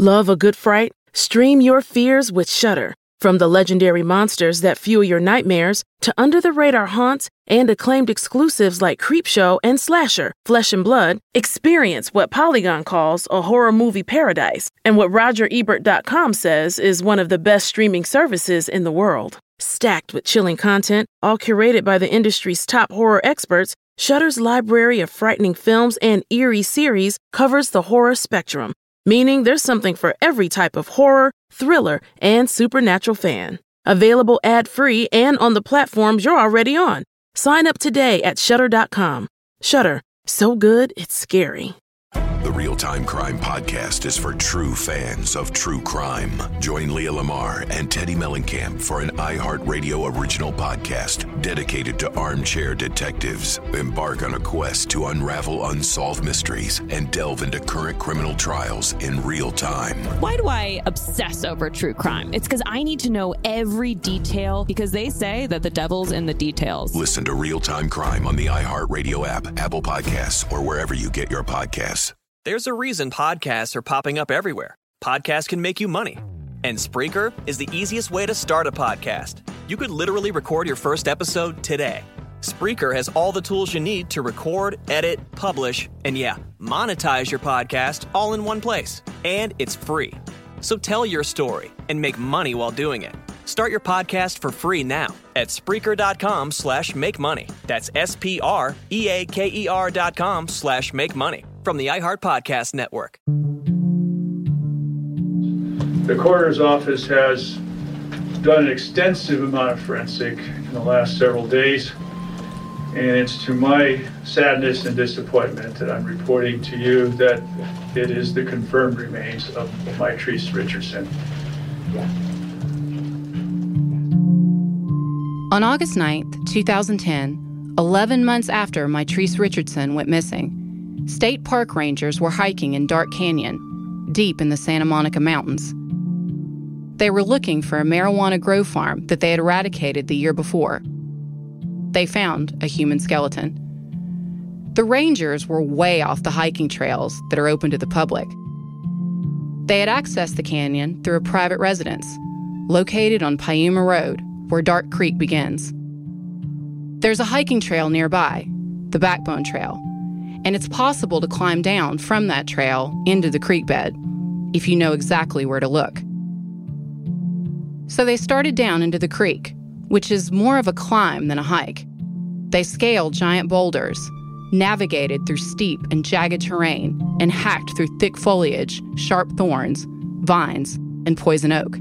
Love a good fright? Stream your fears with Shudder. From the legendary monsters that fuel your nightmares to under the radar haunts and acclaimed exclusives like Creepshow and Slasher, Flesh and Blood, experience what Polygon calls a horror movie paradise and what RogerEbert.com says is one of the best streaming services in the world. Stacked with chilling content, all curated by the industry's top horror experts, Shudder's library of frightening films and eerie series covers the horror spectrum meaning there's something for every type of horror, thriller, and supernatural fan. Available ad-free and on the platforms you're already on. Sign up today at shudder.com. Shudder, so good it's scary. The Real Time Crime Podcast is for true fans of true crime. Join Leah Lamar and Teddi Mellencamp for an iHeartRadio original podcast dedicated to armchair detectives. Embark on a quest to unravel unsolved mysteries and delve into current criminal trials in real time. Why do I obsess over true crime? It's because I need to know every detail because they say that the devil's in the details. Listen to Real Time Crime on the iHeartRadio app, Apple Podcasts, or wherever you get your podcasts. There's a reason podcasts are popping up everywhere. Podcasts can make you money. And Spreaker is the easiest way to start a podcast. You could literally record your first episode today. Spreaker has all the tools you need to record, edit, publish, and yeah, monetize your podcast all in one place. And it's free. So tell your story and make money while doing it. Start your podcast for free now at Spreaker.com slash make money. That's S-P-R-E-A-K-E-R dot com slash make money from the iHeart Podcast Network. The coroner's office has done an extensive amount of forensic in the last several days. And it's to my sadness and disappointment that I'm reporting to you that it is the confirmed remains of Mitrice Richardson. On August 9th, 2010, 11 months after Mitrice Richardson went missing, state park rangers were hiking in Dark Canyon, deep in the Santa Monica Mountains. They were looking for a marijuana grow farm that they had eradicated the year before. They found a human skeleton. The rangers were way off the hiking trails that are open to the public. They had accessed the canyon through a private residence located on Piuma Road, where Dark Creek begins. There's a hiking trail nearby, the Backbone Trail, and it's possible to climb down from that trail into the creek bed if you know exactly where to look. So they started down into the creek, which is more of a climb than a hike. They scaled giant boulders, navigated through steep and jagged terrain, and hacked through thick foliage, sharp thorns, vines, and poison oak.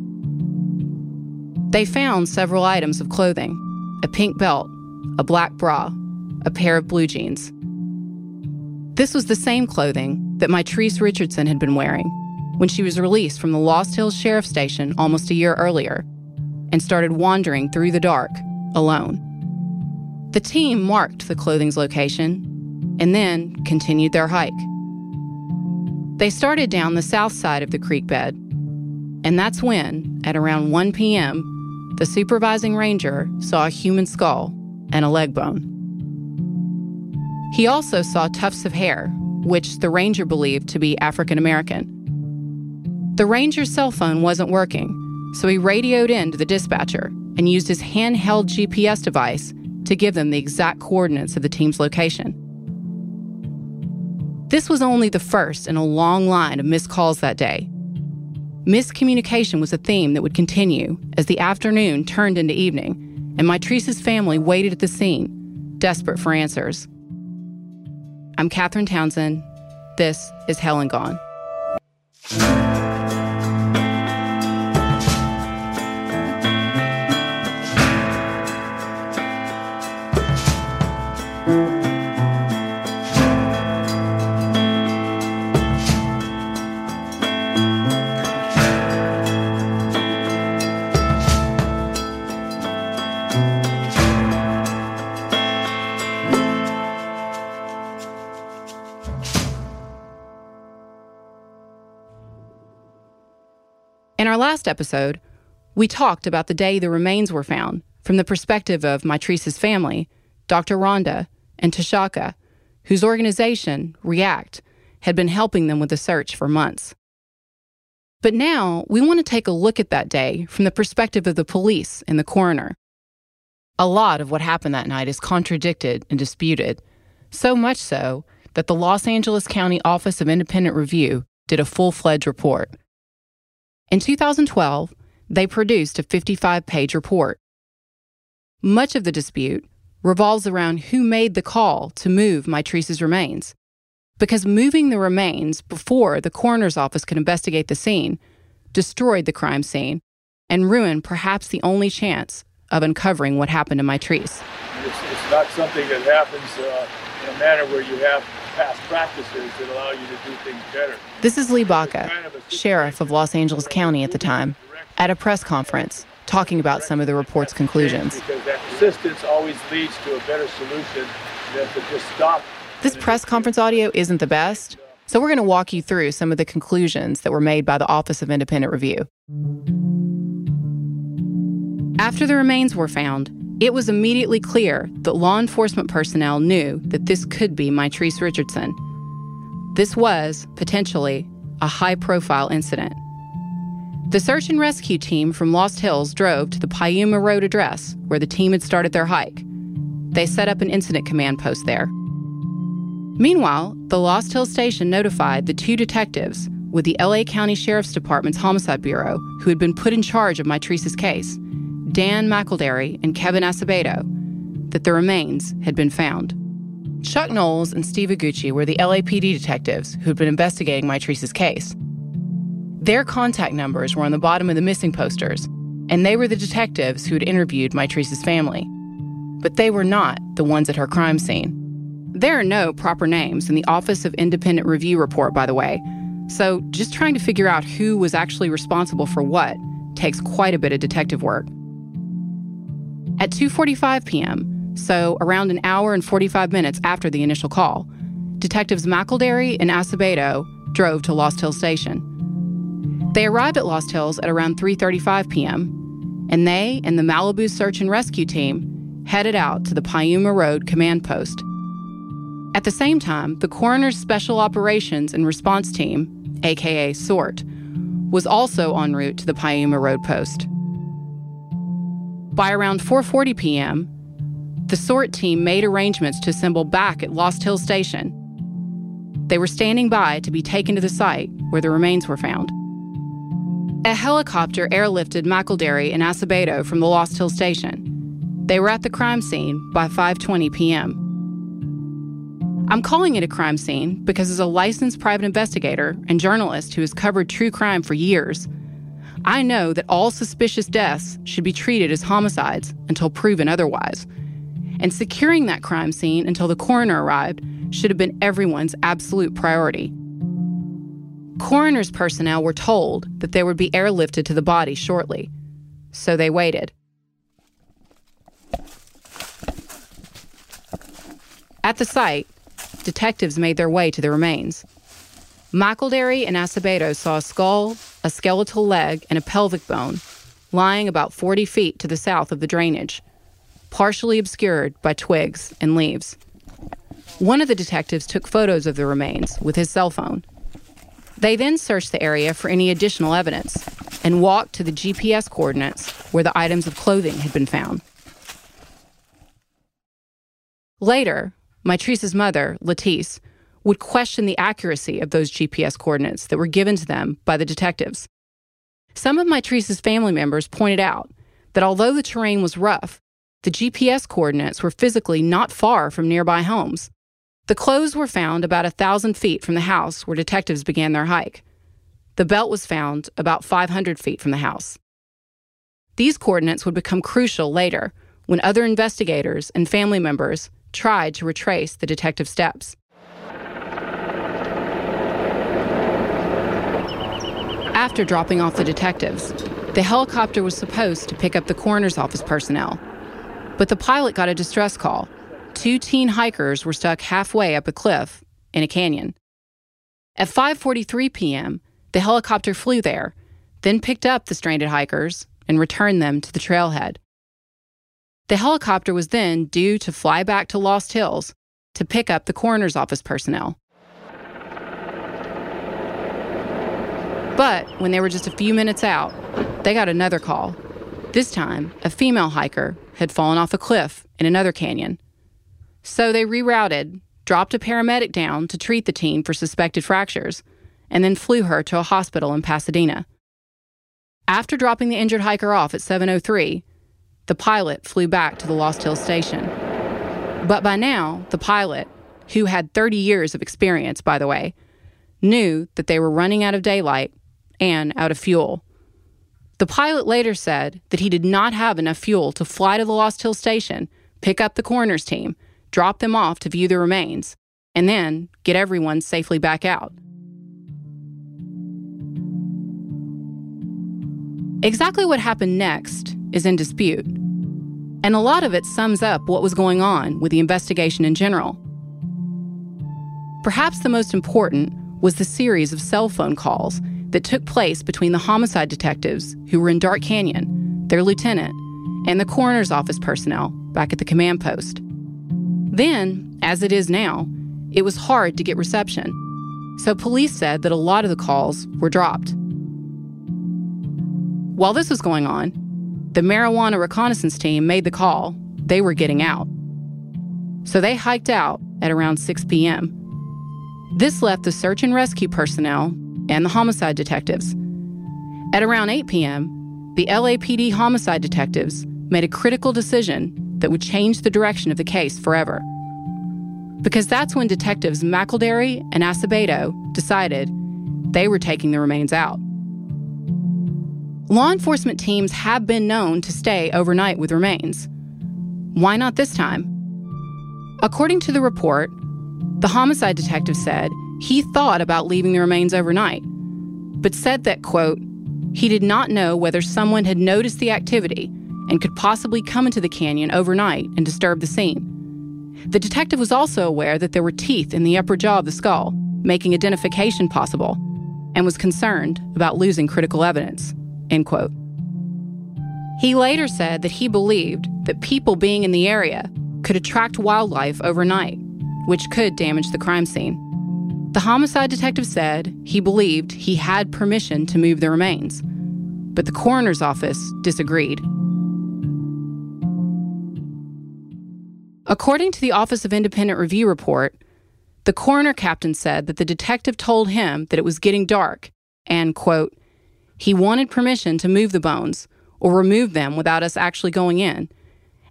They found several items of clothing a pink belt, a black bra, a pair of blue jeans. This was the same clothing that Mitrice Richardson had been wearing when she was released from the Lost Hills Sheriff Station almost a year earlier and started wandering through the dark alone. The team marked the clothing's location and then continued their hike. They started down the south side of the creek bed, and that's when, at around 1 p.m., the supervising ranger saw a human skull and a leg bone. He also saw tufts of hair, which the ranger believed to be African American. The ranger's cell phone wasn't working, so he radioed in to the dispatcher and used his handheld GPS device to give them the exact coordinates of the team's location. This was only the first in a long line of missed calls that day. Miscommunication was a theme that would continue as the afternoon turned into evening, and Mitrice's family waited at the scene, desperate for answers. I'm Catherine Townsend. This is Hell and Gone. Episode, we talked about the day the remains were found from the perspective of Mitrice's family, Dr. Rhonda, and Tashaka, whose organization, REACT, had been helping them with the search for months. But now we want to take a look at that day from the perspective of the police and the coroner. A lot of what happened that night is contradicted and disputed, so much so that the Los Angeles County Office of Independent Review did a full fledged report. In 2012, they produced a 55 page report. Much of the dispute revolves around who made the call to move Mitrice's remains. Because moving the remains before the coroner's office could investigate the scene destroyed the crime scene and ruined perhaps the only chance of uncovering what happened to Mitrice. It's, it's not something that happens uh, in a manner where you have past practices that allow you to do things better. This is Lee Baca, sheriff of Los Angeles County at the time, at a press conference talking about some of the report's conclusions. Because that persistence always leads to a better solution than to just stop. This press conference audio isn't the best, so we're going to walk you through some of the conclusions that were made by the Office of Independent Review. After the remains were found, it was immediately clear that law enforcement personnel knew that this could be Mitrice Richardson. This was, potentially, a high profile incident. The search and rescue team from Lost Hills drove to the Piuma Road address where the team had started their hike. They set up an incident command post there. Meanwhile, the Lost Hills station notified the two detectives with the LA County Sheriff's Department's Homicide Bureau who had been put in charge of Mitrice's case Dan McElderry and Kevin Acevedo, that the remains had been found. Chuck Knowles and Steve Iguchi were the LAPD detectives who had been investigating Mitrice's case. Their contact numbers were on the bottom of the missing posters, and they were the detectives who had interviewed Mitrice's family. But they were not the ones at her crime scene. There are no proper names in the Office of Independent Review report, by the way, so just trying to figure out who was actually responsible for what takes quite a bit of detective work. At 2:45 p.m., so around an hour and 45 minutes after the initial call, detectives McElderry and Acevedo drove to Lost Hills Station. They arrived at Lost Hills at around 3:35 p.m., and they and the Malibu search and rescue team headed out to the Piuma Road command post. At the same time, the coroner's special operations and response team, aka SORT, was also en route to the Piuma Road post. By around 4:40 p.m., the SORT team made arrangements to assemble back at Lost Hill Station. They were standing by to be taken to the site where the remains were found. A helicopter airlifted McElderry and Acevedo from the Lost Hill Station. They were at the crime scene by 5:20 p.m. I'm calling it a crime scene because as a licensed private investigator and journalist who has covered true crime for years, I know that all suspicious deaths should be treated as homicides until proven otherwise. And securing that crime scene until the coroner arrived should have been everyone's absolute priority. Coroner's personnel were told that they would be airlifted to the body shortly, so they waited. At the site, detectives made their way to the remains. McElderry and Acevedo saw a skull, a skeletal leg, and a pelvic bone lying about 40 feet to the south of the drainage, partially obscured by twigs and leaves. One of the detectives took photos of the remains with his cell phone. They then searched the area for any additional evidence and walked to the GPS coordinates where the items of clothing had been found. Later, Mitrice's mother, Latice, would question the accuracy of those GPS coordinates that were given to them by the detectives. Some of Mitrice's family members pointed out that although the terrain was rough, the GPS coordinates were physically not far from nearby homes. The clothes were found about a thousand feet from the house where detectives began their hike. The belt was found about 500 feet from the house. These coordinates would become crucial later when other investigators and family members tried to retrace the detective's steps. After dropping off the detectives, the helicopter was supposed to pick up the coroner's office personnel. But the pilot got a distress call. Two teen hikers were stuck halfway up a cliff in a canyon. At 5:43 p.m., the helicopter flew there, then picked up the stranded hikers and returned them to the trailhead. The helicopter was then due to fly back to Lost Hills to pick up the coroner's office personnel. But when they were just a few minutes out, they got another call. This time, a female hiker had fallen off a cliff in another canyon. So they rerouted, dropped a paramedic down to treat the teen for suspected fractures, and then flew her to a hospital in Pasadena. After dropping the injured hiker off at 703, the pilot flew back to the Lost Hill station. But by now, the pilot, who had 30 years of experience, by the way, knew that they were running out of daylight and out of fuel. The pilot later said that he did not have enough fuel to fly to the Lost Hill station, pick up the coroner's team, drop them off to view the remains, and then get everyone safely back out. Exactly what happened next is in dispute. And a lot of it sums up what was going on with the investigation in general. Perhaps the most important was the series of cell phone calls that took place between the homicide detectives who were in Dark Canyon, their lieutenant, and the coroner's office personnel back at the command post. Then, as it is now, it was hard to get reception, so police said that a lot of the calls were dropped. While this was going on, the marijuana reconnaissance team made the call they were getting out. So they hiked out at around 6 p.m. This left the search and rescue personnel and the homicide detectives. At around 8 p.m., the LAPD homicide detectives made a critical decision that would change the direction of the case forever. Because that's when detectives McElderry and Acevedo decided they were taking the remains out. Law enforcement teams have been known to stay overnight with remains. Why not this time? According to the report, the homicide detective said he thought about leaving the remains overnight, but said that, quote, he did not know whether someone had noticed the activity and could possibly come into the canyon overnight and disturb the scene. The detective was also aware that there were teeth in the upper jaw of the skull, making identification possible, and was concerned about losing critical evidence. End quote. He later said that he believed that people being in the area could attract wildlife overnight, which could damage the crime scene. The homicide detective said he believed he had permission to move the remains, but the coroner's office disagreed. According to the Office of Independent Review report, the coroner captain said that the detective told him that it was getting dark and, quote, he wanted permission to move the bones or remove them without us actually going in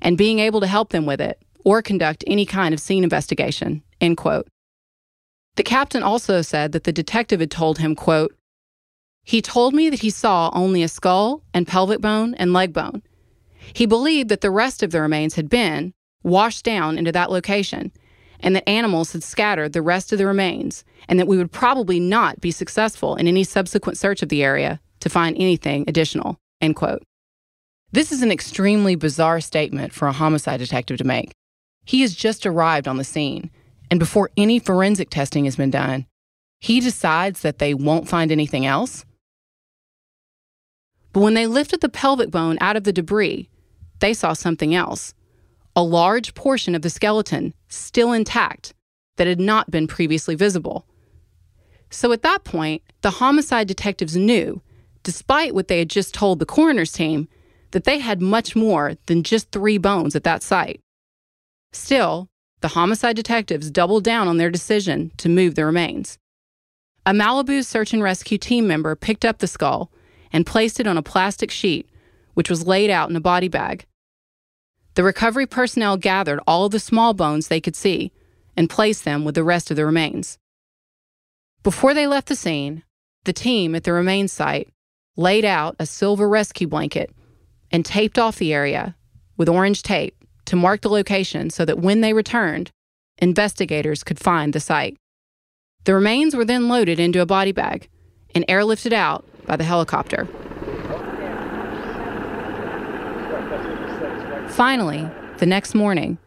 and being able to help them with it or conduct any kind of scene investigation, end quote. The captain also said that the detective had told him, quote, he told me that he saw only a skull and pelvic bone and leg bone. He believed that the rest of the remains had been washed down into that location and that animals had scattered the rest of the remains and that we would probably not be successful in any subsequent search of the area to find anything additional. End quote. This is an extremely bizarre statement for a homicide detective to make. He has just arrived on the scene and before any forensic testing has been done, he decides that they won't find anything else. But when they lifted the pelvic bone out of the debris, they saw something else a large portion of the skeleton still intact that had not been previously visible. So at that point, the homicide detectives knew, despite what they had just told the coroner's team, that they had much more than just three bones at that site. Still, the homicide detectives doubled down on their decision to move the remains. A Malibu search and rescue team member picked up the skull and placed it on a plastic sheet, which was laid out in a body bag. The recovery personnel gathered all the small bones they could see and placed them with the rest of the remains. Before they left the scene, the team at the remains site laid out a silver rescue blanket and taped off the area with orange tape to mark the location so that when they returned, investigators could find the site. The remains were then loaded into a body bag and airlifted out by the helicopter. Finally, the next morning,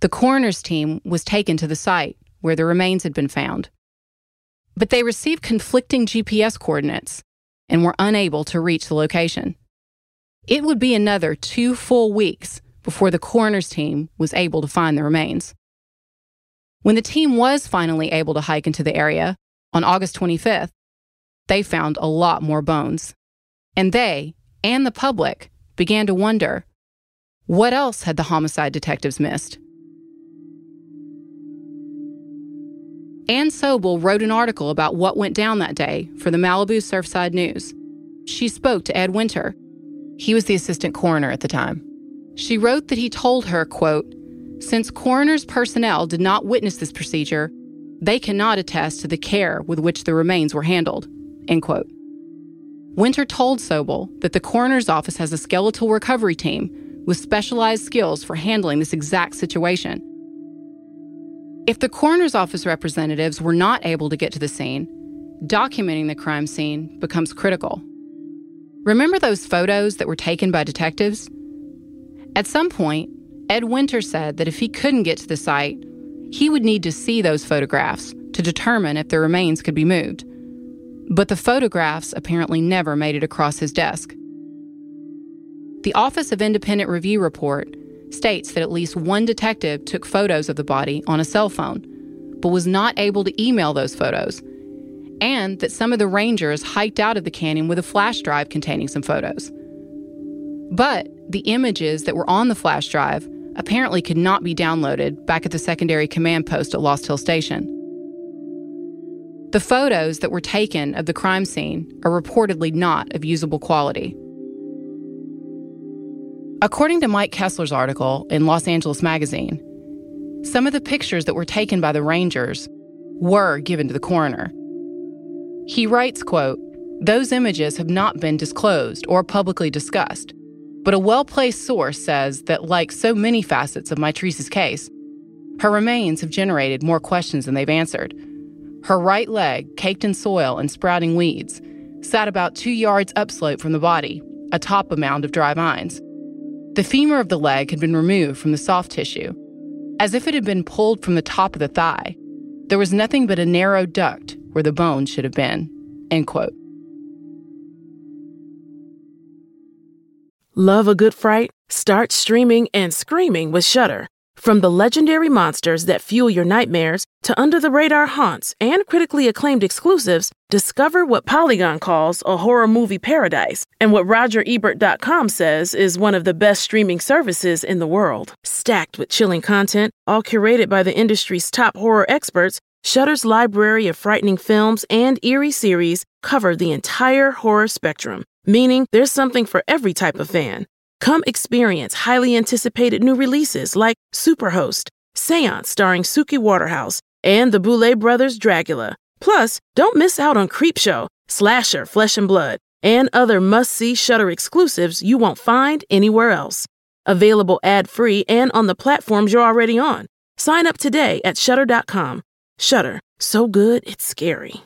the coroner's team was taken to the site where the remains had been found. But they received conflicting GPS coordinates and were unable to reach the location. It would be another two full weeks before the coroner's team was able to find the remains. When the team was finally able to hike into the area on August 25th, they found a lot more bones. And they, and the public, began to wonder what else had the homicide detectives missed? Ann Sobel wrote an article about what went down that day for the Malibu Surfside News. She spoke to Ed Winter. He was the assistant coroner at the time. She wrote that he told her, quote, since coroner's personnel did not witness this procedure, they cannot attest to the care with which the remains were handled, end quote. Winter told Sobel that the coroner's office has a skeletal recovery team with specialized skills for handling this exact situation. If the coroner's office representatives were not able to get to the scene, documenting the crime scene becomes critical. Remember those photos that were taken by detectives? At some point, Ed Winter said that if he couldn't get to the site, he would need to see those photographs to determine if the remains could be moved. But the photographs apparently never made it across his desk. The Office of Independent Review report states that at least one detective took photos of the body on a cell phone, but was not able to email those photos, and that some of the rangers hiked out of the canyon with a flash drive containing some photos. But the images that were on the flash drive apparently could not be downloaded back at the secondary command post at Lost Hill Station. The photos that were taken of the crime scene are reportedly not of usable quality. According to Mike Kessler's article in Los Angeles Magazine, some of the pictures that were taken by the Rangers were given to the coroner. He writes, quote, those images have not been disclosed or publicly discussed, but a well placed source says that, like so many facets of Mitrice's case, her remains have generated more questions than they've answered. Her right leg, caked in soil and sprouting weeds, sat about two yards upslope from the body, atop a mound of dry vines. The femur of the leg had been removed from the soft tissue, as if it had been pulled from the top of the thigh. There was nothing but a narrow duct where the bone should have been. End quote. Love a good fright? Start streaming and screaming with Shudder. From the legendary monsters that fuel your nightmares to under the radar haunts and critically acclaimed exclusives, discover what Polygon calls a horror movie paradise and what RogerEbert.com says is one of the best streaming services in the world. Stacked with chilling content, all curated by the industry's top horror experts, Shudder's library of frightening films and eerie series cover the entire horror spectrum meaning there's something for every type of fan. Come experience highly anticipated new releases like Superhost, Seance starring Suki Waterhouse, and the Boulet Brothers Dragula. Plus, don't miss out on Creepshow, Slasher, Flesh and Blood, and other must-see Shudder exclusives you won't find anywhere else. Available ad-free and on the platforms you're already on. Sign up today at shudder.com. Shudder, so good it's scary.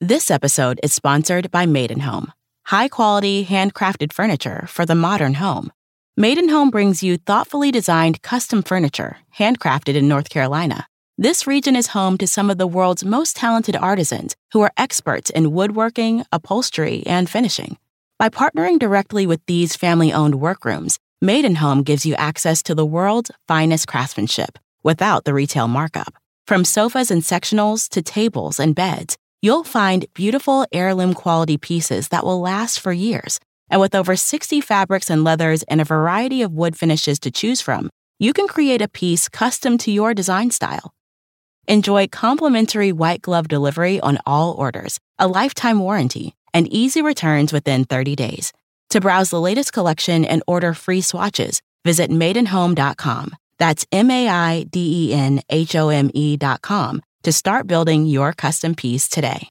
This episode is sponsored by Maidenhome high quality, handcrafted furniture for the modern home. Maiden Home brings you thoughtfully designed custom furniture, handcrafted in North Carolina. This region is home to some of the world's most talented artisans who are experts in woodworking, upholstery, and finishing. By partnering directly with these family owned workrooms, Maiden Home gives you access to the world's finest craftsmanship without the retail markup. From sofas and sectionals to tables and beds, You'll find beautiful heirloom quality pieces that will last for years. And with over 60 fabrics and leathers and a variety of wood finishes to choose from, you can create a piece custom to your design style. Enjoy complimentary white glove delivery on all orders, a lifetime warranty, and easy returns within 30 days. To browse the latest collection and order free swatches, visit maidenhome.com. That's M A I D E N H O M E.com to start building your custom piece today.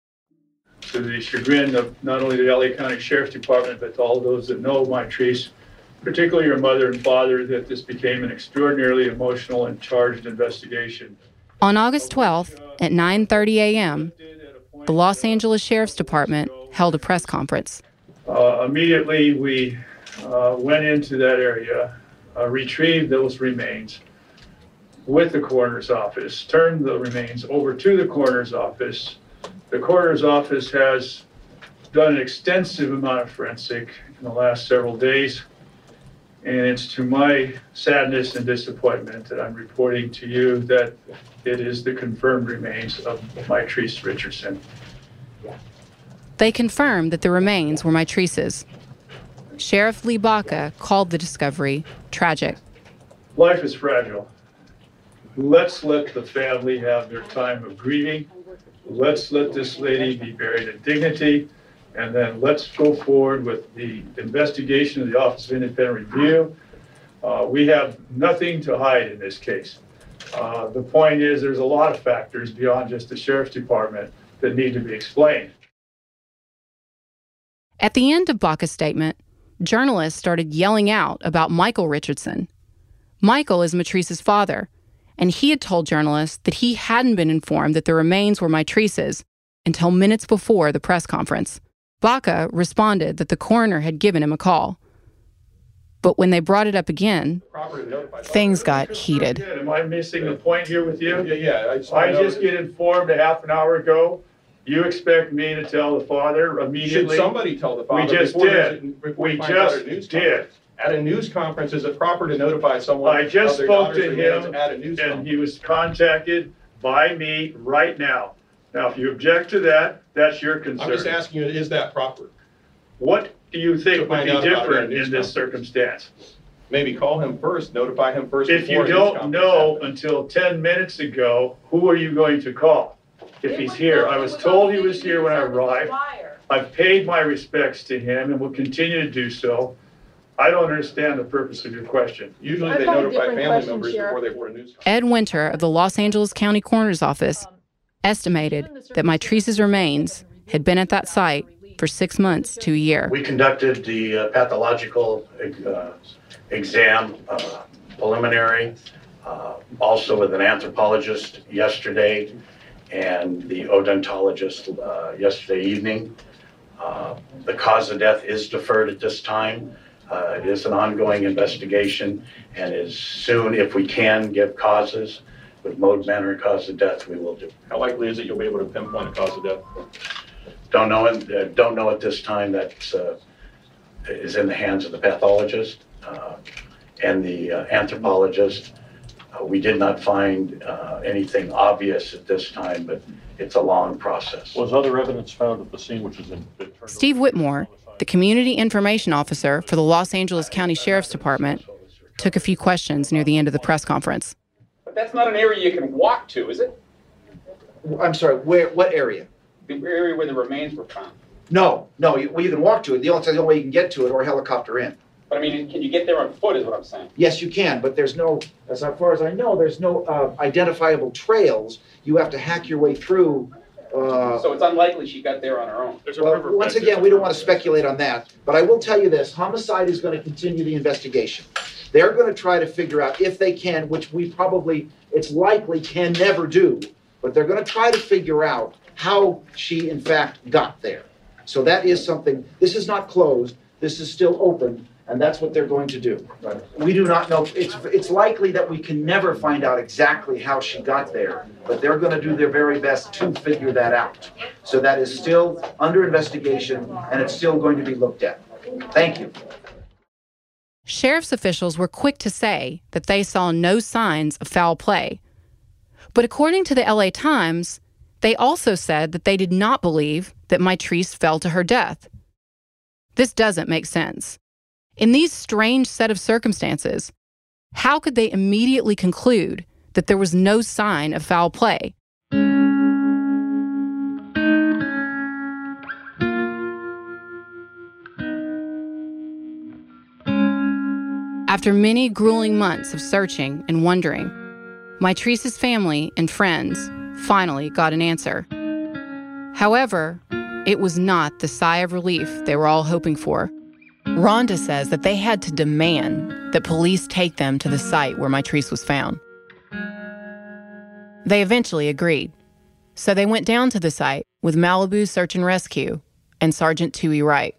to the chagrin of not only the LA County Sheriff's Department, but to all those that know Mitrice, particularly your mother and father, that this became an extraordinarily emotional and charged investigation. On August 12th at 9:30 a.m., the Los Angeles Sheriff's Department held a press conference. Uh, immediately, we uh, went into that area, uh, retrieved those remains with the coroner's office, turned the remains over to the coroner's office. The coroner's office has done an extensive amount of forensic in the last several days. And it's to my sadness and disappointment that I'm reporting to you that it is the confirmed remains of Mitrice Richardson. They confirmed that the remains were Mitrice's. Sheriff Lee Baca called the discovery tragic. Life is fragile. Let's let the family have their time of grieving. Let's let this lady be buried in dignity. And then let's go forward with the investigation of the Office of Independent Review. Uh, we have nothing to hide in this case. Uh, the point is, there's a lot of factors beyond just the sheriff's department that need to be explained. At the end of Baca's statement, journalists started yelling out about Michael Richardson. Michael is Mitrice's father, and he had told journalists that he hadn't been informed that the remains were Mitrice's until minutes before the press conference. Baca responded that the coroner had given him a call. But when they brought it up again, things got heated. Am I missing the point here with you? Yeah, yeah. I just, I just get informed a half an hour ago. You expect me to tell the father immediately? Should immediately? somebody tell the father? We just did. there's a- before We he finds out just at a did. At a news conference, is it proper to notify someone? I just of their spoke daughter's to remains him At a news and conference? he was contacted by me right now. Now, if you object to that, that's your concern. I'm just asking you, is that proper? What do you To think would find be out about it at a different news in this conference. circumstance? Maybe call him first, notify him first. If before you a news don't conference know happens. until ten minutes ago, who are you going to call? If he's here, I was told he was here when I arrived. I've paid my respects to him and will continue to do so. I don't understand the purpose of your question. Usually I've they got a notify different family question, members Sheriff. before they board a news. Ed Winter of the Los Angeles County Coroner's Office estimated that Mitrice's remains had been at that site for six months to a year. We conducted the uh, pathological uh, exam uh, preliminary, uh, also with an anthropologist yesterday and the odontologist uh, yesterday evening. Uh, The cause of death is deferred at this time. Uh, It is an ongoing investigation, and as soon, if we can give causes with mode, manner, and cause of death, we will do. How likely is it you'll be able to pinpoint a cause of death? Don't know, it- uh, don't know at this time, that's, uh, is in the hands of the pathologist uh, and the uh, anthropologist. Uh, We did not find uh, anything obvious at this time, but it's a long process. Was other evidence found at the scene which is in? Steve Whitmore, the Community Information Officer for the Los Angeles County Sheriff's Department, took a few questions near the end of the press conference. But that's not an area you can walk to, is it? I'm sorry, where, what area? The area where the remains were found. No, no, you, well, you can walk to it. The only, the only way you can get to it or helicopter in. But I mean, can you get there on foot is what I'm saying. Yes, you can, but there's no, as far as I know, there's no uh, identifiable trails. You have to hack your way through. Uh, So it's unlikely she got there on her own. Well, once again, we don't want to speculate on that, but I will tell you this, homicide is going to continue the investigation. They're going to try to figure out if they can, which we probably, it's likely can never do, but they're going to try to figure out how she in fact got there. So that is something, this is not closed, this is still open, and that's what they're going to do. We do not know, it's, it's likely that we can never find out exactly how she got there, but they're going to do their very best to figure that out. So that is still under investigation, and it's still going to be looked at. Thank you. Sheriff's officials were quick to say that they saw no signs of foul play. But according to the LA Times, they also said that they did not believe that Mitrice fell to her death. This doesn't make sense. In these strange set of circumstances, how could they immediately conclude that there was no sign of foul play? After many grueling months of searching and wondering, Mitrice's family and friends finally got an answer. However, it was not the sigh of relief they were all hoping for. Rhonda says that they had to demand that police take them to the site where Mitrice was found. They eventually agreed. So they went down to the site with Malibu Search and Rescue and Sergeant Tui Wright.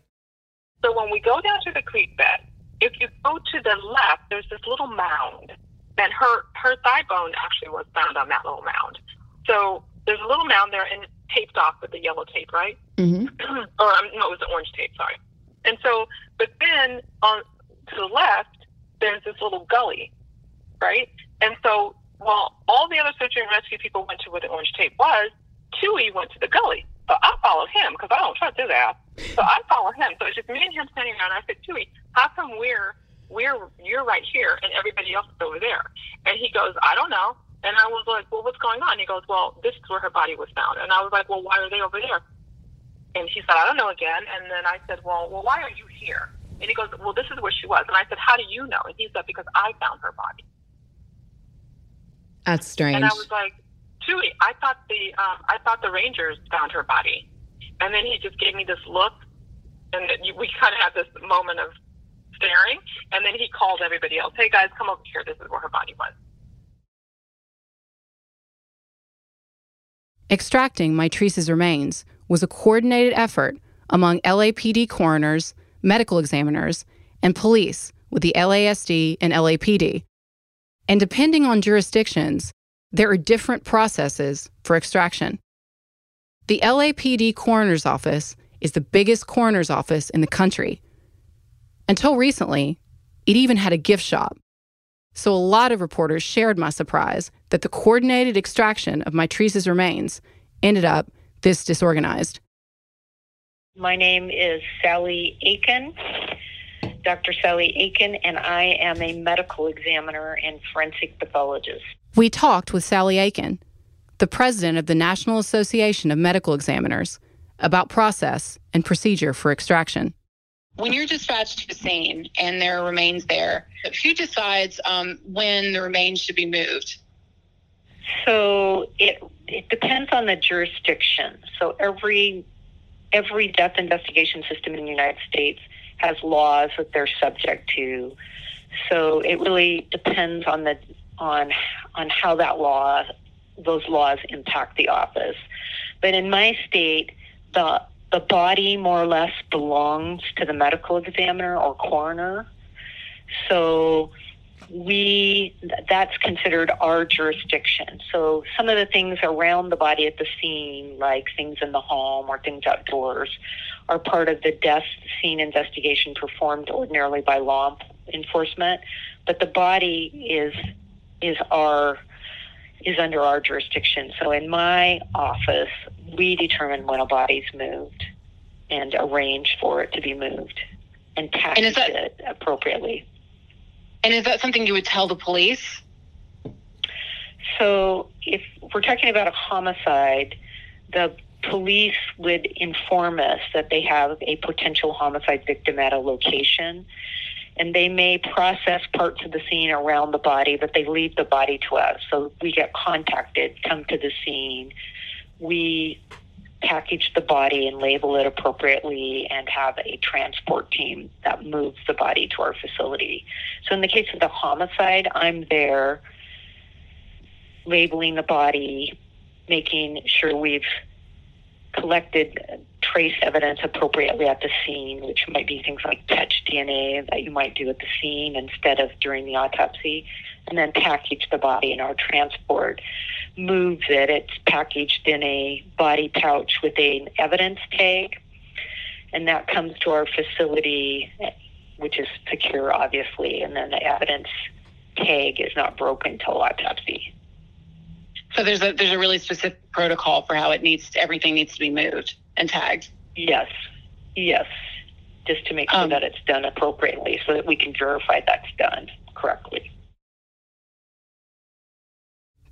So when we go down to the creek bed, if you go to the left, there's this little mound, and her her thigh bone actually was found on that little mound. So there's a little mound there and it's taped off with the yellow tape, right? Mm-hmm. or um, no, it was the orange tape. Sorry. And so, but then on to the left, there's this little gully, right? And so, while all the other search and rescue people went to where the orange tape was, Tui went to the gully. So I followed him because I don't trust his ass. So I followed him. So it's just me and him standing around. I said, Tui, how come we're we're you're right here and everybody else is over there? And he goes, I don't know. And I was like, well, what's going on? He goes, well, this is where her body was found. And I was like, well, why are they over there? And he said, I don't know again. And then I said, well, well, why are you here? And he goes, well, this is where she was. And I said, how do you know? And he said, because I found her body. That's strange. And I was like, Tui, I thought the um, I thought the Rangers found her body. And then he just gave me this look, and we kind of had this moment of staring. And then he called everybody else, hey guys, come over here. This is where her body was. Extracting Mitrice's remains was a coordinated effort among LAPD coroners, medical examiners, and police with the LASD and LAPD. And depending on jurisdictions, there are different processes for extraction. The LAPD coroner's office is the biggest coroner's office in the country. Until recently, it even had a gift shop. So a lot of reporters shared my surprise that the coordinated extraction of Mitrice's remains ended up this disorganized. My name is Sally Aiken, Dr. Sally Aiken, and I am a medical examiner and forensic pathologist. We talked with Sally Aiken, the president of the National Association of Medical Examiners, about process and procedure for extraction. When you're dispatched to the scene and there are remains there, who decides um, when the remains should be moved? So it it depends on the jurisdiction. So every every death investigation system in the United States has laws that they're subject to. So it really depends on the on on how that law those laws impact the office. But in my state, the the body more or less belongs to the medical examiner or coroner. So we that's considered our jurisdiction. So some of the things around the body at the scene, like things in the home or things outdoors, are part of the death scene investigation performed ordinarily by law enforcement. But the body is is our is under our jurisdiction. So in my office, we determine when a body's moved and arrange for it to be moved and package and that, it appropriately. And is that something you would tell the police? So if we're talking about a homicide, the police would inform us that they have a potential homicide victim at a location and they may process parts of the scene around the body, but they leave the body to us. So we get contacted, come to the scene. We package the body and label it appropriately and have a transport team that moves the body to our facility. So in the case of the homicide, I'm there labeling the body, making sure we've collected trace evidence appropriately at the scene, which might be things like touch DNA that you might do at the scene instead of during the autopsy, and then package the body in our transport. Moves it, it's packaged in a body pouch with an evidence tag, and that comes to our facility, which is secure, obviously, and then the evidence tag is not broken till autopsy. So there's a there's a really specific protocol for how it needs to, everything needs to be moved and tagged. Yes, yes, just to make sure um, that it's done appropriately, so that we can verify that's done correctly.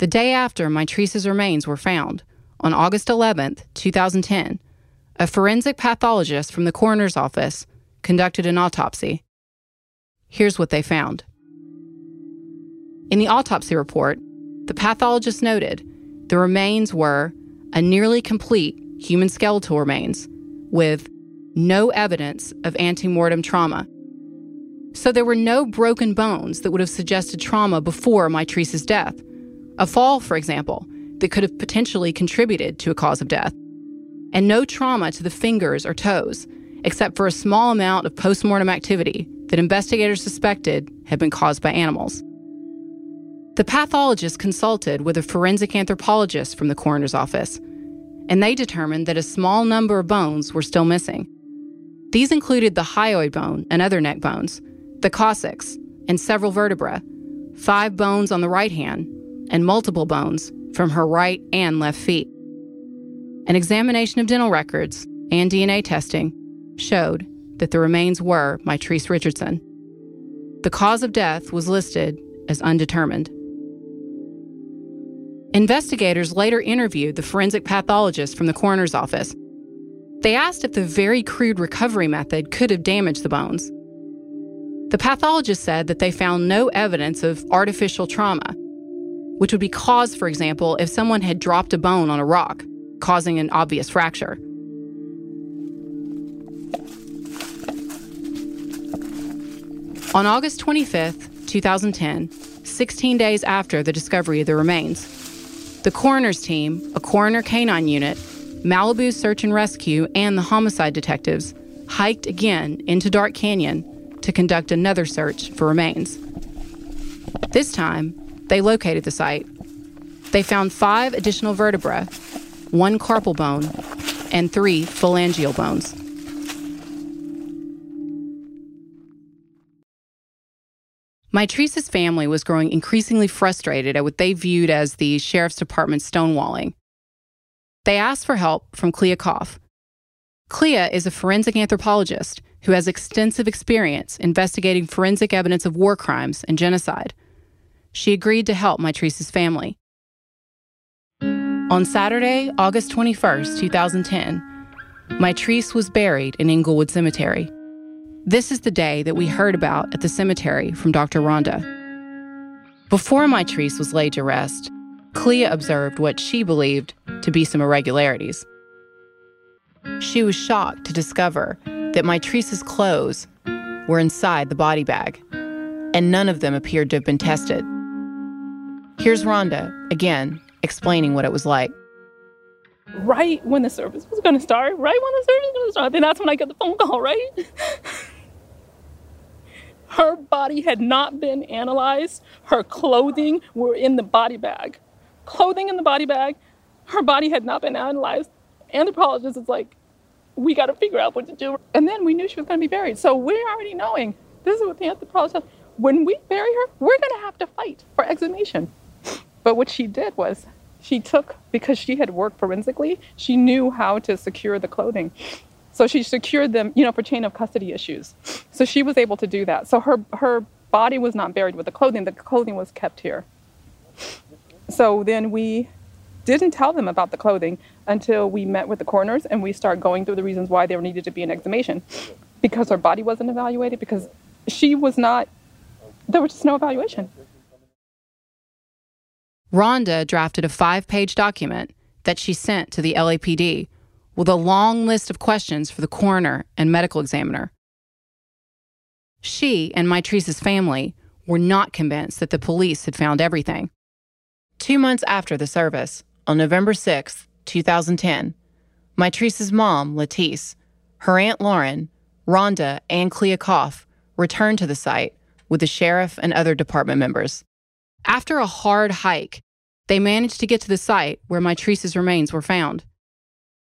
The day after Mitrice's remains were found, on August 11th, 2010, a forensic pathologist from the coroner's office conducted an autopsy. Here's what they found. In the autopsy report, the pathologist noted the remains were a nearly complete human skeletal remains with no evidence of antemortem trauma. So there were no broken bones that would have suggested trauma before Mitrice's death. A fall, for example, that could have potentially contributed to a cause of death, and no trauma to the fingers or toes, except for a small amount of postmortem activity that investigators suspected had been caused by animals. The pathologist consulted with a forensic anthropologist from the coroner's office, and they determined that a small number of bones were still missing. These included the hyoid bone and other neck bones, the coccyx, and several vertebrae, five bones on the right hand, and multiple bones from her right and left feet. An examination of dental records and DNA testing showed that the remains were Mitrice Richardson. The cause of death was listed as undetermined. Investigators later interviewed the forensic pathologist from the coroner's office. They asked if the very crude recovery method could have damaged the bones. The pathologist said that they found no evidence of artificial trauma, which would be caused, for example, if someone had dropped a bone on a rock, causing an obvious fracture. On August 25, 2010, 16 days after the discovery of the remains, the coroner's team, a coroner canine unit, Malibu Search and Rescue, and the homicide detectives hiked again into Dark Canyon to conduct another search for remains. This time, they located the site. They found five additional vertebrae, one carpal bone, and three phalangeal bones. Mitrice's family was growing increasingly frustrated at what they viewed as the sheriff's department stonewalling. They asked for help from Clea Koff. Clea is a forensic anthropologist who has extensive experience investigating forensic evidence of war crimes and genocide. She agreed to help Mitrice's family. On Saturday, August 21st, 2010, Mitrice was buried in Inglewood Cemetery. This is the day that we heard about at the cemetery from Dr. Rhonda. Before Mitrice was laid to rest, Clea observed what she believed to be some irregularities. She was shocked to discover that Mitrice's clothes were inside the body bag, and none of them appeared to have been tested. Here's Rhonda, again, explaining what it was like. Right when the service was going to start, right when the service was going to start, then that's when I got the phone call, right? Her body had not been analyzed. Her clothing were in the body bag. Clothing in the body bag. Her body had not been analyzed. Anthropologist is like, we got to figure out what to do. And then we knew she was going to be buried. So we're already knowing this is what the anthropologist. When we bury her, we're going to have to fight for exhumation. But what she did was she took, because she had worked forensically, she knew how to secure the clothing. So she secured them, you know, for chain of custody issues. So she was able to do that. So her her body was not buried with the clothing. The clothing was kept here. So then we didn't tell them about the clothing until we met with the coroners and we start going through the reasons why there needed to be an exhumation. Because her body wasn't evaluated, because she was not, there was just no evaluation. Rhonda drafted a five page document that she sent to the LAPD with a long list of questions for the coroner and medical examiner. She and Mitrice's family were not convinced that the police had found everything. Two months after the service, on November 6, 2010, Mitrice's mom, Latice, her aunt Lauren, Rhonda, and Clea returned to the site with the sheriff and other department members. After a hard hike, they managed to get to the site where Mitrice's remains were found.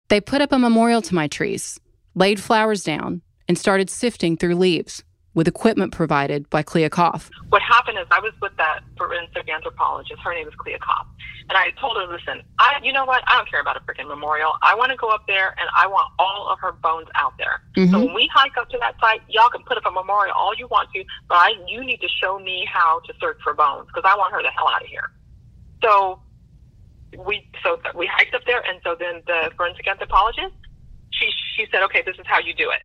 They put up a memorial to Mitrice, laid flowers down, and started sifting through leaves with equipment provided by Clea Koff. What happened is I was with that forensic anthropologist. Her name is Clea Koff. And I told her, listen, I, you know what? I don't care about a freaking memorial. I want to go up there and I want all of her bones out there. Mm-hmm. So when we hike up to that site, y'all can put up a memorial all you want to, but I, you need to show me how to search for bones because I want her the hell out of here. So we, so we hiked up there, and so then the forensic anthropologist, she she said, okay, this is how you do it.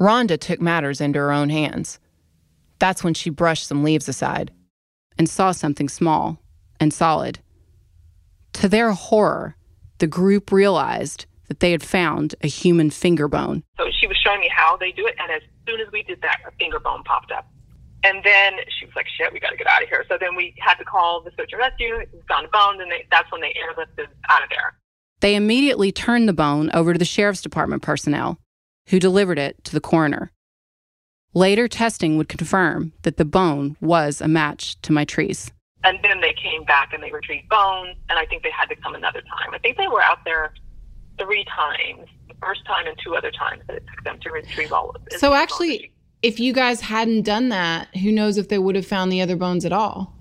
Rhonda took matters into her own hands. That's when she brushed some leaves aside and saw something small and solid. To their horror, the group realized that they had found a human finger bone. So she was showing me how they do it, and as soon as we did that, a finger bone popped up. And then she was like, shit, we got to get out of here. So then we had to call the search and rescue, found a bone, and they, that's when they airlifted out of there. They immediately turned the bone over to the sheriff's department personnel, who delivered it to the coroner. Later testing would confirm that the bone was a match to Mitrice. And then they came back and they retrieved bones, and I think they had to come another time. I think they were out there three times. The first time and two other times that it took them to retrieve all of it. So actually, if you guys hadn't done that, who knows if they would have found the other bones at all?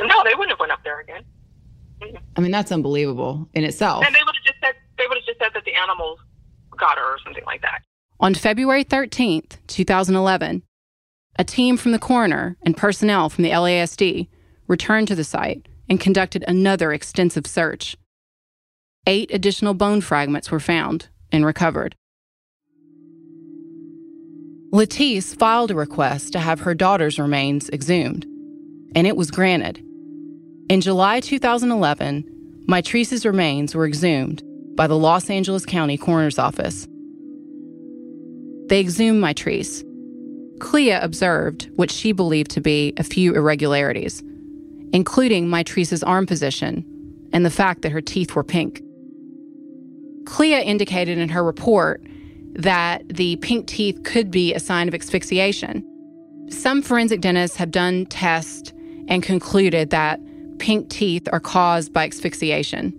No, they wouldn't have went up there again. Mm-hmm. I mean, that's unbelievable in itself. And they would have just said they would have just said that the animals got her or something like that. On February 13th, 2011, a team from the coroner and personnel from the LASD returned to the site and conducted another extensive search. Eight additional bone fragments were found and recovered. Latice filed a request to have her daughter's remains exhumed, and it was granted. In July 2011, Mitrice's remains were exhumed by the Los Angeles County Coroner's Office. They exhumed Mitrice. Clea observed what she believed to be a few irregularities, including Mitrice's arm position and the fact that her teeth were pink. Clea indicated in her report that the pink teeth could be a sign of asphyxiation. Some forensic dentists have done tests and concluded that pink teeth are caused by asphyxiation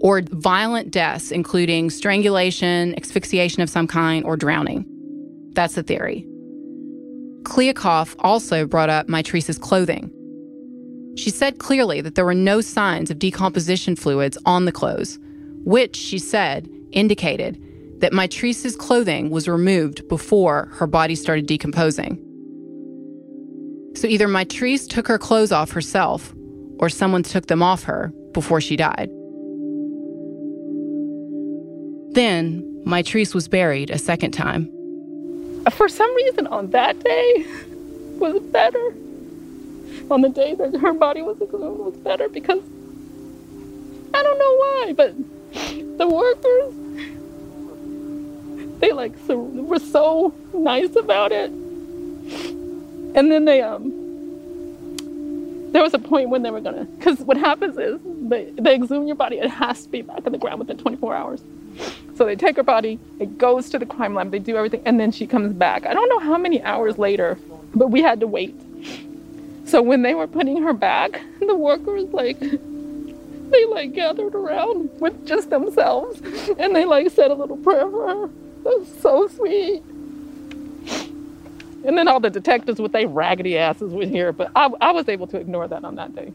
or violent deaths, including strangulation, asphyxiation of some kind, or drowning. That's the theory. Clea Koff also brought up Mitrice's clothing. She said clearly that there were no signs of decomposition fluids on the clothes, which she said indicated that Mitrice's clothing was removed before her body started decomposing. So either Mitrice took her clothes off herself or someone took them off her before she died. Then, Mitrice was buried a second time. For some reason, on that day was better. On the day that her body was exhumed was better because I don't know why, but the workers they like so, were so nice about it. And then they um there was a point when they were gonna because what happens is they they exhume your body, it has to be back in the ground within 24 hours. So they take her body, it goes to the crime lab, they do everything, and then she comes back. I don't know how many hours later, but we had to wait. So when they were putting her back, the workers like they like gathered around with just themselves and they like said a little prayer for her. That was so sweet. And then all the detectives with their raggedy asses were here, but I, I was able to ignore that on that day.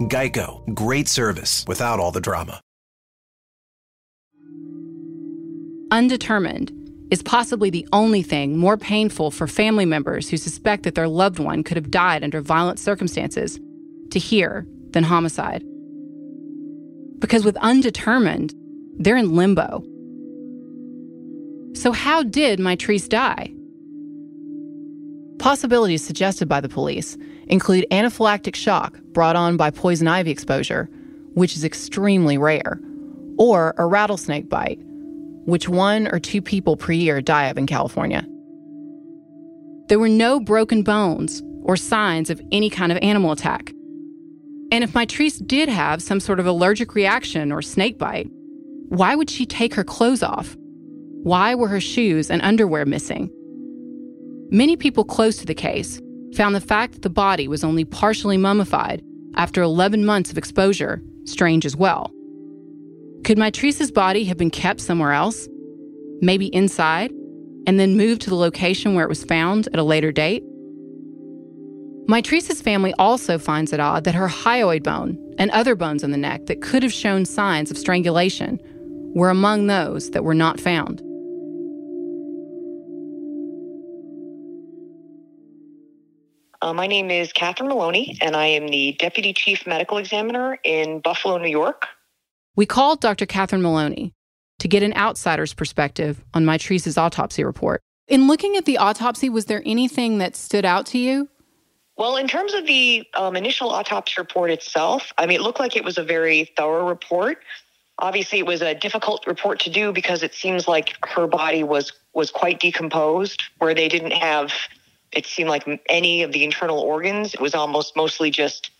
Geico, great service without all the drama. Undetermined is possibly the only thing more painful for family members who suspect that their loved one could have died under violent circumstances to hear than homicide. Because with undetermined, they're in limbo. So, how did Mitrice die? Possibilities suggested by the police include anaphylactic shock brought on by poison ivy exposure, which is extremely rare, or a rattlesnake bite, which one or two people per year die of in California. There were no broken bones or signs of any kind of animal attack. And if Mitrice did have some sort of allergic reaction or snake bite, why would she take her clothes off? Why were her shoes and underwear missing? Many people close to the case found the fact that the body was only partially mummified after 11 months of exposure strange as well. Could Mitrice's body have been kept somewhere else? Maybe inside, and then moved to the location where it was found at a later date? Mitrice's family also finds it odd that her hyoid bone and other bones in the neck that could have shown signs of strangulation were among those that were not found. Uh, my name is Catherine Maloney, and I am the Deputy Chief Medical Examiner in Buffalo, New York. We called Dr. Catherine Maloney to get an outsider's perspective on Mitrice's autopsy report. In looking at the autopsy, was there anything that stood out to you? Well, in terms of the um, initial autopsy report itself, I mean, it looked like it was a very thorough report. Obviously, it was a difficult report to do because it seems like her body was was quite decomposed, where they didn't have it seemed like any of the internal organs. It was almost mostly just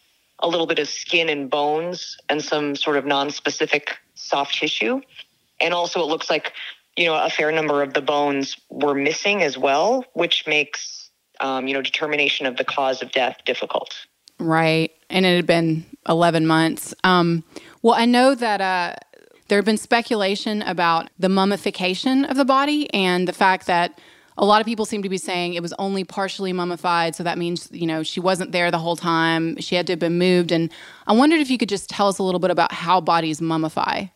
a little bit of skin and bones and some sort of non-specific soft tissue. And also, it looks like you know a fair number of the bones were missing as well, which makes um, you know determination of the cause of death difficult. Right, and it had been eleven months. Um, well, I know that uh, there had been speculation about the mummification of the body and the fact that a lot of people seem to be saying it was only partially mummified. So that means, you know, she wasn't there the whole time. She had to have been moved. And I wondered if you could just tell us a little bit about how bodies mummify.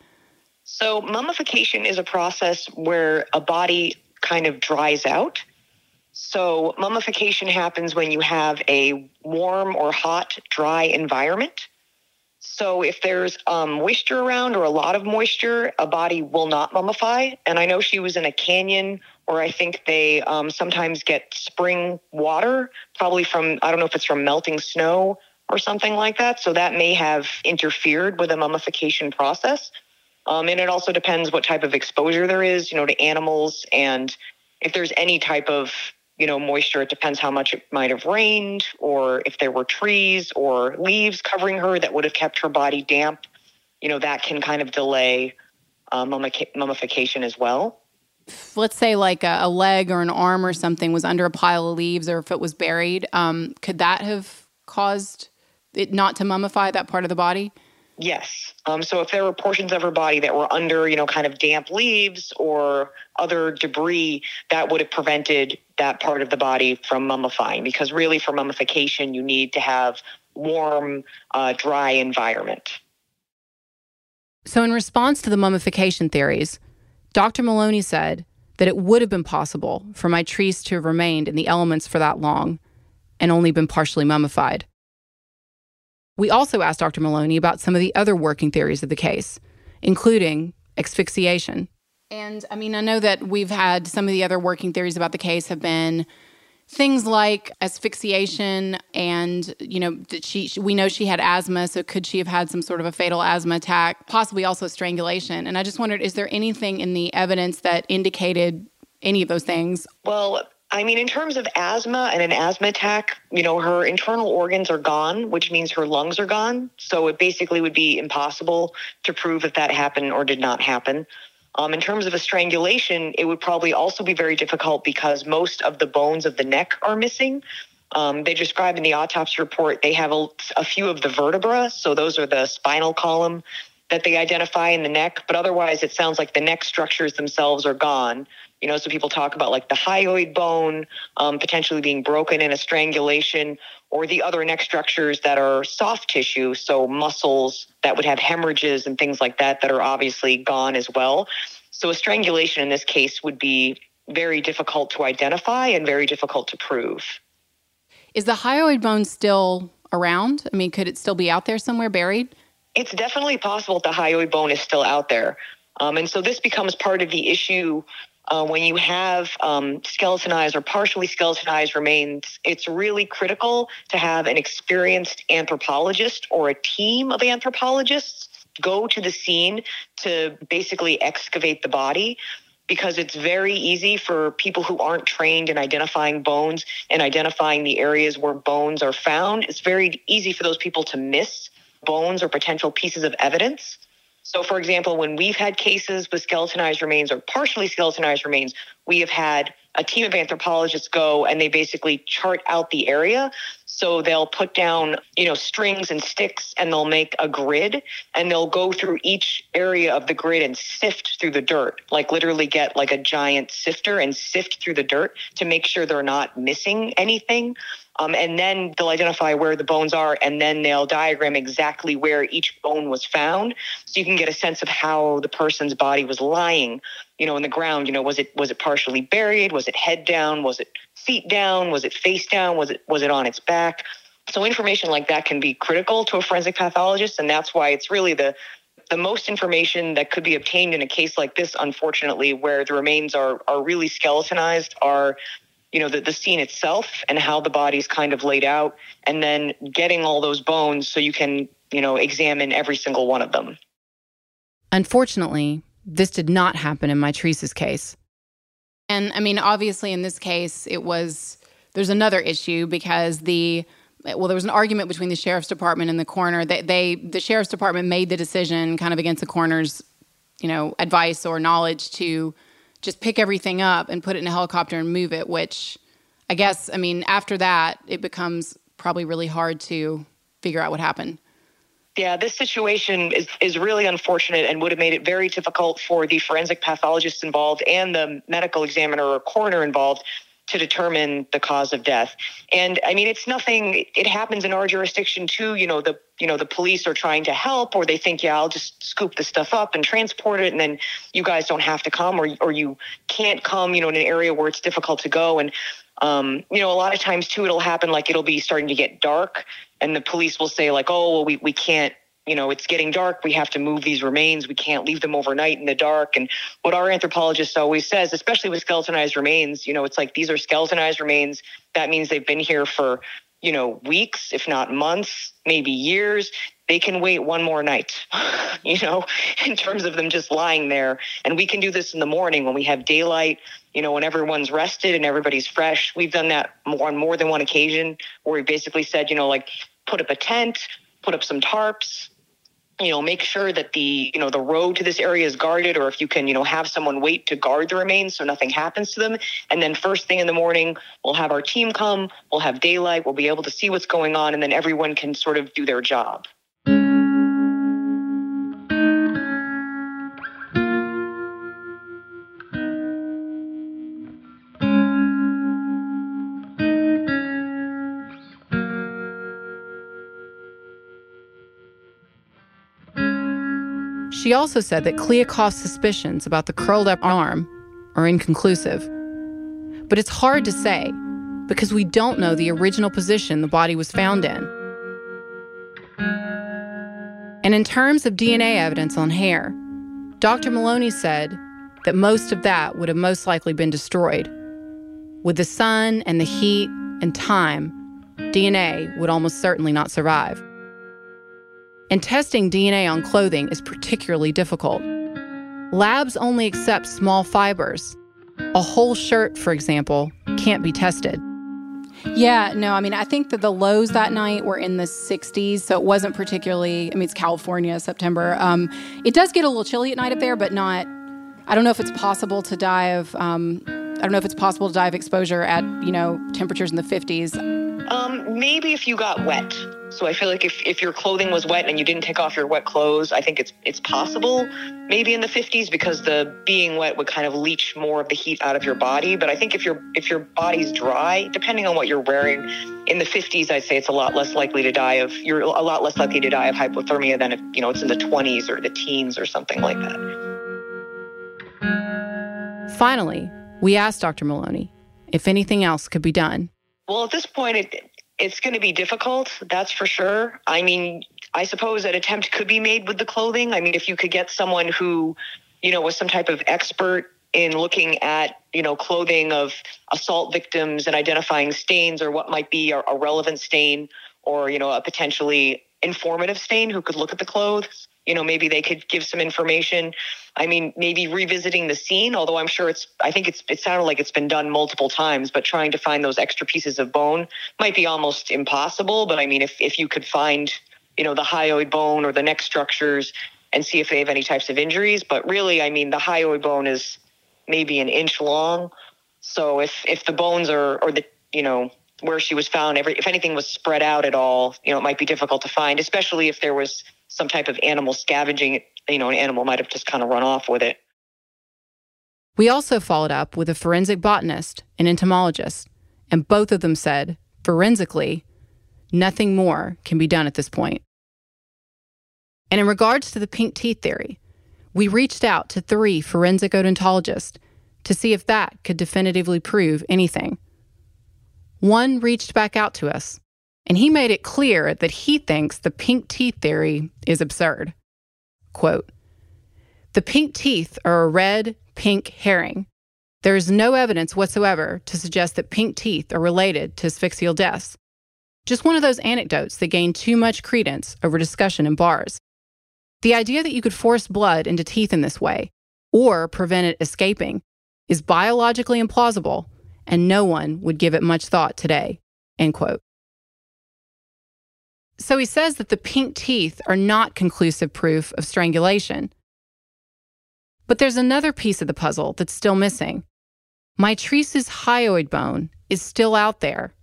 So, mummification is a process where a body kind of dries out. So, mummification happens when you have a warm or hot, dry environment. So, if there's um, moisture around or a lot of moisture, a body will not mummify. And I know she was in a canyon, or I think they um, sometimes get spring water, probably from, I don't know if it's from melting snow or something like that. So, that may have interfered with the mummification process. Um, and it also depends what type of exposure there is, you know, to animals. And if there's any type of you know, moisture. It depends how much it might have rained, or if there were trees or leaves covering her that would have kept her body damp. You know, that can kind of delay uh, mummification as well. Let's say like a, a, leg or an arm or something was under a pile of leaves, or if it was buried, um, could that have caused it not to mummify that part of the body? Yes. Um, so if there were portions of her body that were under, you know, kind of damp leaves or other debris, that would have prevented that part of the body from mummifying. Because really, for mummification, you need to have warm, uh, dry environment. So, in response to the mummification theories, Dr. Maloney said that it would have been possible for Mitrice to have remained in the elements for that long and only been partially mummified. We also asked Dr. Maloney about some of the other working theories of the case, including asphyxiation. And I mean, I know that we've had some of the other working theories about the case have been things like asphyxiation and you know she we know she had asthma so could she have had some sort of a fatal asthma attack possibly also strangulation and i just wondered is there anything in the evidence that indicated any of those things well I mean, in terms of asthma and an asthma attack, you know, her internal organs are gone, which means her lungs are gone. So it basically would be impossible to prove if that happened or did not happen. Um, in terms of a strangulation, it would probably also be very difficult because most of the bones of the neck are missing. Um, they describe in the autopsy report they have a, a few of the vertebra, so those are the spinal column that they identify in the neck, but otherwise it sounds like the neck structures themselves are gone. You know, so people talk about like the hyoid bone um, potentially being broken in a strangulation, or the other neck structures that are soft tissue, so muscles that would have hemorrhages and things like that that are obviously gone as well. So a strangulation in this case would be very difficult to identify and very difficult to prove. Is the hyoid bone still around? I mean, could it still be out there somewhere buried? It's definitely possible that the hyoid bone is still out there. Um, and so this becomes part of the issue uh, when you have um, skeletonized or partially skeletonized remains, it's really critical to have an experienced anthropologist or a team of anthropologists go to the scene to basically excavate the body because it's very easy for people who aren't trained in identifying bones and identifying the areas where bones are found. It's very easy for those people to miss bones or potential pieces of evidence. So, for example, when we've had cases with skeletonized remains or partially skeletonized remains, we have had a team of anthropologists go and they basically chart out the area. So they'll put down, you know, strings and sticks and they'll make a grid and they'll go through each area of the grid and sift through the dirt, like literally get like a giant sifter and sift through the dirt to make sure they're not missing anything. Um, and then they'll identify where the bones are, and then they'll diagram exactly where each bone was found, so you can get a sense of how the person's body was lying, you know, in the ground. You know, was it was it partially buried? Was it head down? Was it feet down? Was it face down? Was it was it on its back? So information like that can be critical to a forensic pathologist, and that's why it's really the the most information that could be obtained in a case like this, unfortunately, where the remains are are really skeletonized, are you know the, the scene itself and how the body's kind of laid out and then getting all those bones so you can you know examine every single one of them. Unfortunately this did not happen in Mitrice's case. And i mean obviously in this case it was there's another issue because the well there was an argument between the sheriff's department and the coroner. They, they the sheriff's department made the decision kind of against the coroner's you know advice or knowledge to just pick everything up and put it in a helicopter and move it, which I guess, I mean, after that, it becomes probably really hard to figure out what happened. Yeah, this situation is, is really unfortunate and would have made it very difficult for the forensic pathologist involved and the medical examiner or coroner involved to determine the cause of death. And I mean, it's nothing, it happens in our jurisdiction too. You know, the, you know, the police are trying to help or they think, yeah, I'll just scoop the stuff up and transport it. And then you guys don't have to come or, or you can't come, you know, in an area where it's difficult to go. And, um, you know, a lot of times too, it'll happen like it'll be starting to get dark and the police will say like, oh, well, we, we can't, you know, it's getting dark. We have to move these remains. We can't leave them overnight in the dark. And what our anthropologist always says, especially with skeletonized remains, you know, it's like these are skeletonized remains. That means they've been here for, you know, weeks, if not months, maybe years. They can wait one more night, you know, in terms of them just lying there. And we can do this in the morning when we have daylight, you know, when everyone's rested and everybody's fresh. We've done that on more than one occasion where we basically said, you know, like put up a tent, put up some tarps, you know make sure that the you know the road to this area is guarded or if you can you know have someone wait to guard the remains so nothing happens to them. And then first thing in the morning we'll have our team come we'll have daylight we'll be able to see what's going on and then everyone can sort of do their job She also said that Clea Koff's suspicions about the curled up arm are inconclusive. But it's hard to say because we don't know the original position the body was found in. And in terms of DNA evidence on hair, Dr. Maloney said that most of that would have most likely been destroyed. With the sun and the heat and time, DNA would almost certainly not survive. And testing DNA on clothing is particularly difficult. Labs only accept small fibers. A whole shirt, for example, can't be tested. Yeah, no, I mean, I think that the lows that night were in the 60s, so it wasn't particularly, I mean, it's California, September. Um, it does get a little chilly at night up there, but not, I don't know if it's possible to die of, um, I don't know if it's possible to die of exposure at, you know, temperatures in the 50s. Um, maybe if you got wet. So I feel like if, if your clothing was wet and you didn't take off your wet clothes, I think it's it's possible maybe in the 50s because the being wet would kind of leach more of the heat out of your body. But I think if your if your body's dry, depending on what you're wearing, in the 50s I'd say it's a lot less likely to die of you're a lot less likely to die of hypothermia than if you know it's in the 20s or the teens or something like that. Finally, we asked Dr. Maloney if anything else could be done. Well, at this point, it, it's going to be difficult, that's for sure. I mean, I suppose an attempt could be made with the clothing. I mean, if you could get someone who, you know, was some type of expert in looking at you know clothing of assault victims and identifying stains or what might be a, a relevant stain or you know a potentially informative stain who could look at the clothes you know maybe they could give some information. I mean maybe revisiting the scene although i'm sure it's i think it's it sounded like it's been done multiple times but trying to find those extra pieces of bone might be almost impossible. But i mean if if you could find you know the hyoid bone or the neck structures and see if they have any types of injuries. But really i mean the hyoid bone is maybe an inch long. So if if the bones are or the you know where she was found every if anything was spread out at all you know it might be difficult to find especially if there was some type of animal scavenging you know an animal might have just kind of run off with it we also followed up with a forensic botanist and entomologist and both of them said forensically nothing more can be done at this point. and in regards to the pink teeth theory we reached out to three forensic odontologists to see if that could definitively prove anything one reached back out to us, and he made it clear that he thinks the pink teeth theory is absurd. Quote The pink teeth are a red, pink herring. There is no evidence whatsoever to suggest that pink teeth are related to asphyxial deaths. Just one of those anecdotes that gain too much credence over discussion in bars. The idea that you could force blood into teeth in this way, or prevent it escaping, is biologically implausible and no one would give it much thought today. End quote. So he says that the pink teeth are not conclusive proof of strangulation. But there's another piece of the puzzle that's still missing. Mitrice's hyoid bone is still out there.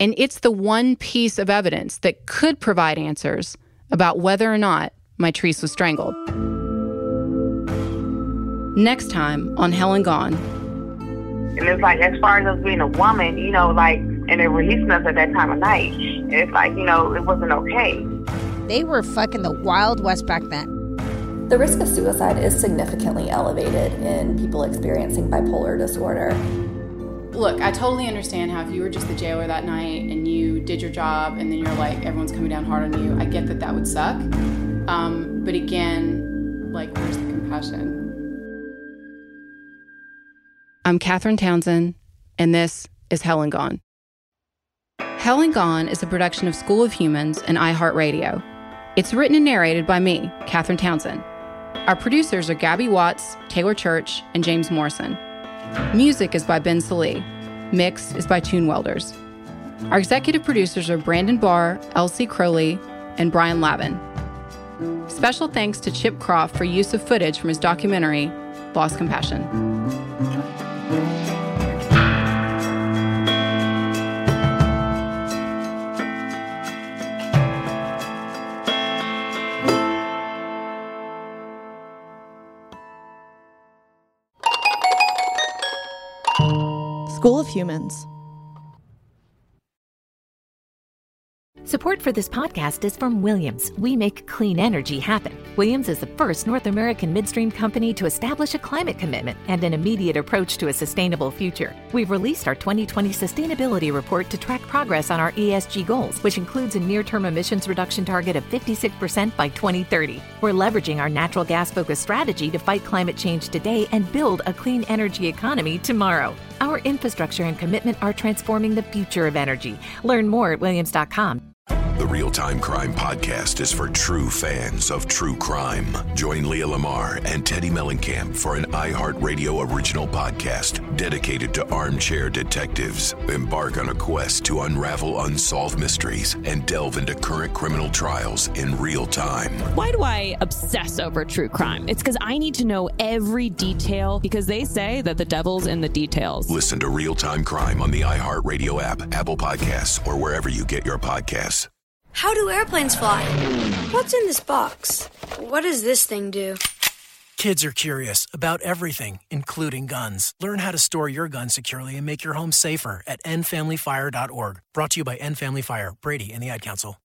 And it's the one piece of evidence that could provide answers about whether or not Mitrice was strangled. Next time on Hell and Gone, and it's like, as far as us being a woman, you know, like, and they were releasing us at that time of night. And it's like, you know, it wasn't okay. They were fucking the Wild West back then. The risk of suicide is significantly elevated in people experiencing bipolar disorder. Look, I totally understand how if you were just the jailer that night and you did your job and then you're like, everyone's coming down hard on you, I get that that would suck. Um, but again, like, where's the compassion? I'm Catherine Townsend, and this is Hell and Gone. Hell and Gone is a production of School of Humans and iHeartRadio. It's written and narrated by me, Catherine Townsend. Our producers are Gabby Watts, Taylor Church, and James Morrison. Music is by Ben Salee. Mix is by Tune Welders. Our executive producers are Brandon Barr, Elsie Crowley, and Brian Lavin. Special thanks to Chip Croft for use of footage from his documentary, Lost Compassion. Humans. Support for this podcast is from Williams. We make clean energy happen. Williams is the first North American midstream company to establish a climate commitment and an immediate approach to a sustainable future. We've released our 2020 sustainability report to track progress on our ESG goals, which includes a near term emissions reduction target of 56% by 2030. We're leveraging our natural gas focused strategy to fight climate change today and build a clean energy economy tomorrow. Our infrastructure and commitment are transforming the future of energy. Learn more at williams.com. The Real Time Crime Podcast is for true fans of true crime. Join Leah Lamar and Teddi Mellencamp for an iHeartRadio original podcast dedicated to armchair detectives. Embark on a quest to unravel unsolved mysteries and delve into current criminal trials in real time. Why do I obsess over true crime? It's because I need to know every detail because they say that the devil's in the details. Listen to Real Time Crime on the iHeartRadio app, Apple Podcasts, or wherever you get your podcasts. How do airplanes fly? What's in this box? What does this thing do? Kids are curious about everything, including guns. Learn how to store your gun securely and make your home safer at endfamilyfire.org. Brought to you by End Family Fire, Brady, and the Ad Council.